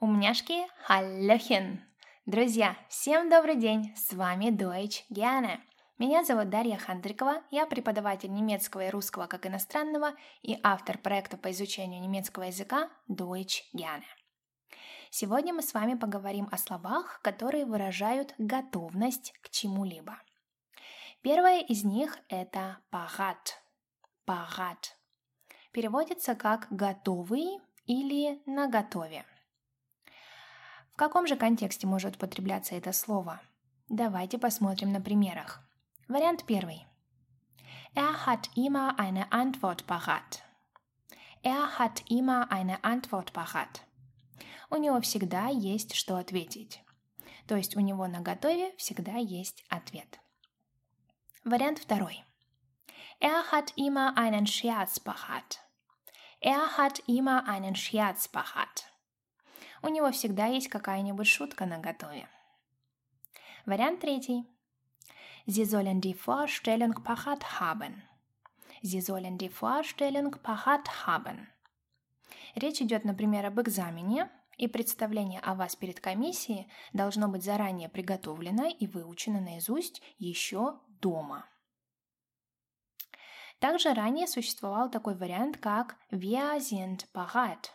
Умняшки, халлехен! Друзья, всем добрый день! С вами Deutsch Gerne. Меня зовут Дарья Хандрикова, я преподаватель немецкого и русского как иностранного и автор проекта по изучению немецкого языка Deutsch Gerne. Сегодня мы с вами поговорим о словах, которые выражают готовность к чему-либо. Первое из них – это «пагат». «Пагат» переводится как «готовый» или «наготове». В каком же контексте может употребляться это слово? Давайте посмотрим на примерах. Вариант первый. Er hat immer eine Antwort parat. Er hat immer eine Antwort parat. У него всегда есть что ответить. То есть у него на готове всегда есть ответ. Вариант второй. Er hat immer einen Scherz parat. Er hat immer einen Scherz parat. У него всегда есть какая-нибудь шутка на готове. Вариант третий. Sie sollen die Vorstellung parat haben. Sie sollen die Vorstellung parat haben. Речь идет, например, об экзамене, и представление о вас перед комиссией должно быть заранее приготовлено и выучено наизусть еще дома. Также ранее существовал такой вариант, как «Wir sind parat».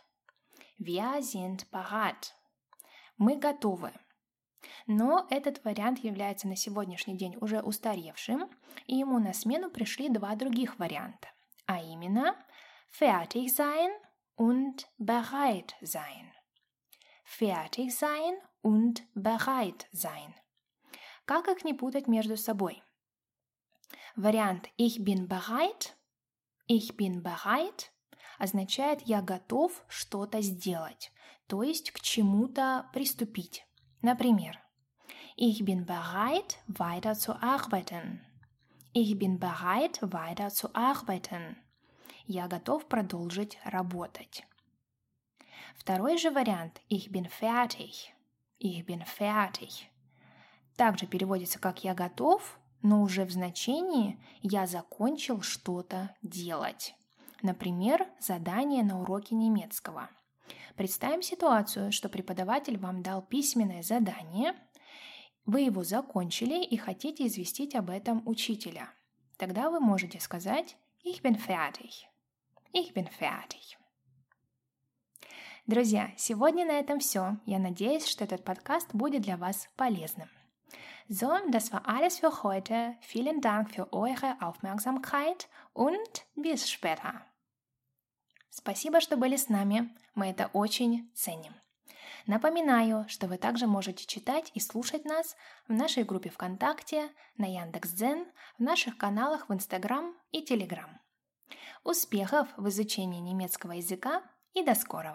Wir sind parat. Мы готовы. Но этот вариант является на сегодняшний день уже устаревшим, и ему на смену пришли два других варианта, а именно fertig sein und bereit sein. Fertig sein und bereit sein. Как их не путать между собой? Вариант ich bin bereit, ich bin bereit означает «я готов что-то сделать», то есть к чему-то приступить. Например, Ich bin bereit, weiter zu arbeiten. Ich bin bereit, weiter zu arbeiten. Я готов продолжить работать. Второй же вариант Ich bin fertig. Ich bin fertig. Также переводится как «я готов», но уже в значении «я закончил что-то делать». Например, задание на уроке немецкого. Представим ситуацию, что преподаватель вам дал письменное задание, вы его закончили и хотите известить об этом учителя. Тогда вы можете сказать «Ich bin fertig». «Ich bin fertig». Друзья, сегодня на этом все. Я надеюсь, что этот подкаст будет для вас полезным. So, das war alles für heute. Vielen Dank für eure Aufmerksamkeit und bis später. Спасибо, что были с нами. Мы это очень ценим. Напоминаю, что вы также можете читать и слушать нас в нашей группе ВКонтакте, на Яндекс.Дзен, в наших каналах в Инстаграм и Телеграм. Успехов в изучении немецкого языка и до скорого!